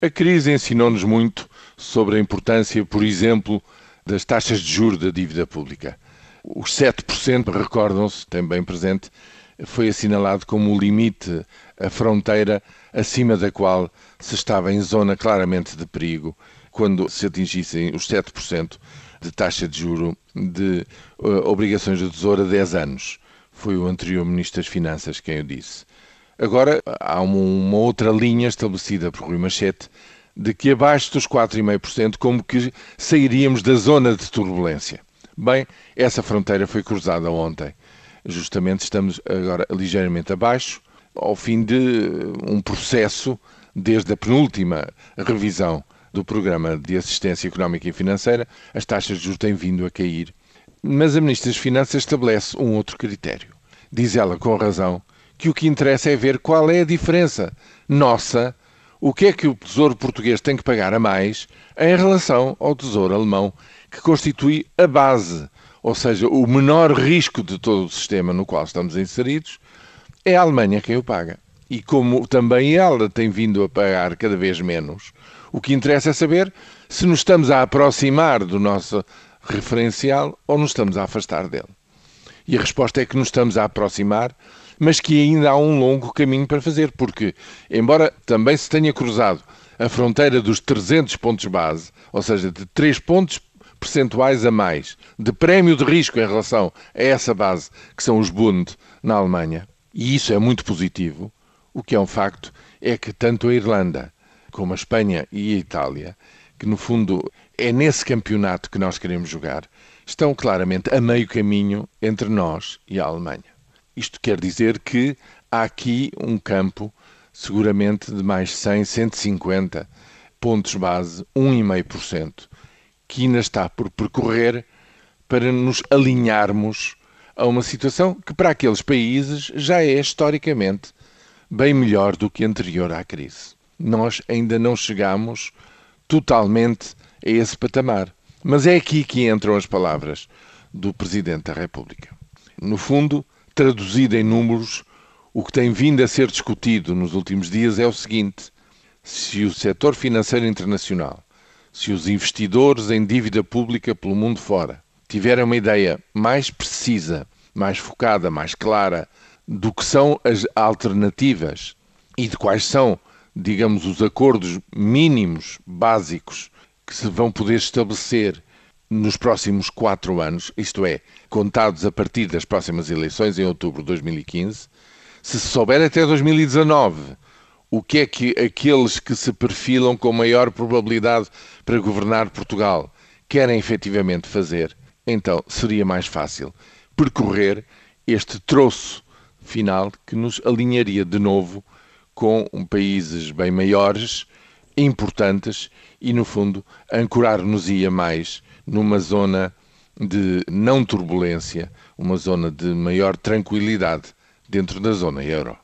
A crise ensinou-nos muito sobre a importância, por exemplo, das taxas de juros da dívida pública. Os 7%, recordam-se, tem bem presente, foi assinalado como o limite, a fronteira acima da qual se estava em zona claramente de perigo quando se atingissem os 7% de taxa de juro de uh, obrigações de tesouro a 10 anos. Foi o anterior Ministro das Finanças quem o disse. Agora, há uma, uma outra linha estabelecida por Rui Machete de que abaixo dos 4,5% como que sairíamos da zona de turbulência. Bem, essa fronteira foi cruzada ontem. Justamente estamos agora ligeiramente abaixo, ao fim de um processo desde a penúltima revisão do Programa de Assistência Económica e Financeira, as taxas de juros têm vindo a cair. Mas a Ministra das Finanças estabelece um outro critério. Diz ela com razão que o que interessa é ver qual é a diferença nossa, o que é que o Tesouro Português tem que pagar a mais em relação ao Tesouro Alemão, que constitui a base, ou seja, o menor risco de todo o sistema no qual estamos inseridos, é a Alemanha quem o paga. E como também ela tem vindo a pagar cada vez menos, o que interessa é saber se nos estamos a aproximar do nosso referencial ou nos estamos a afastar dele. E a resposta é que nos estamos a aproximar mas que ainda há um longo caminho para fazer, porque, embora também se tenha cruzado a fronteira dos 300 pontos base, ou seja, de 3 pontos percentuais a mais de prémio de risco em relação a essa base, que são os Bund na Alemanha, e isso é muito positivo, o que é um facto é que tanto a Irlanda como a Espanha e a Itália, que no fundo é nesse campeonato que nós queremos jogar, estão claramente a meio caminho entre nós e a Alemanha. Isto quer dizer que há aqui um campo, seguramente de mais 100, 150 pontos base, 1,5%, que ainda está por percorrer para nos alinharmos a uma situação que para aqueles países já é historicamente bem melhor do que anterior à crise. Nós ainda não chegamos totalmente a esse patamar. Mas é aqui que entram as palavras do Presidente da República. No fundo, traduzido em números, o que tem vindo a ser discutido nos últimos dias é o seguinte: se o setor financeiro internacional, se os investidores em dívida pública pelo mundo fora tiverem uma ideia mais precisa, mais focada, mais clara do que são as alternativas e de quais são, digamos, os acordos mínimos básicos que se vão poder estabelecer nos próximos quatro anos, isto é, contados a partir das próximas eleições em outubro de 2015, se souber até 2019 o que é que aqueles que se perfilam com maior probabilidade para governar Portugal querem efetivamente fazer, então seria mais fácil percorrer este troço final que nos alinharia de novo com países bem maiores, importantes e, no fundo, ancorar-nos-ia mais numa zona de não turbulência, uma zona de maior tranquilidade dentro da zona euro.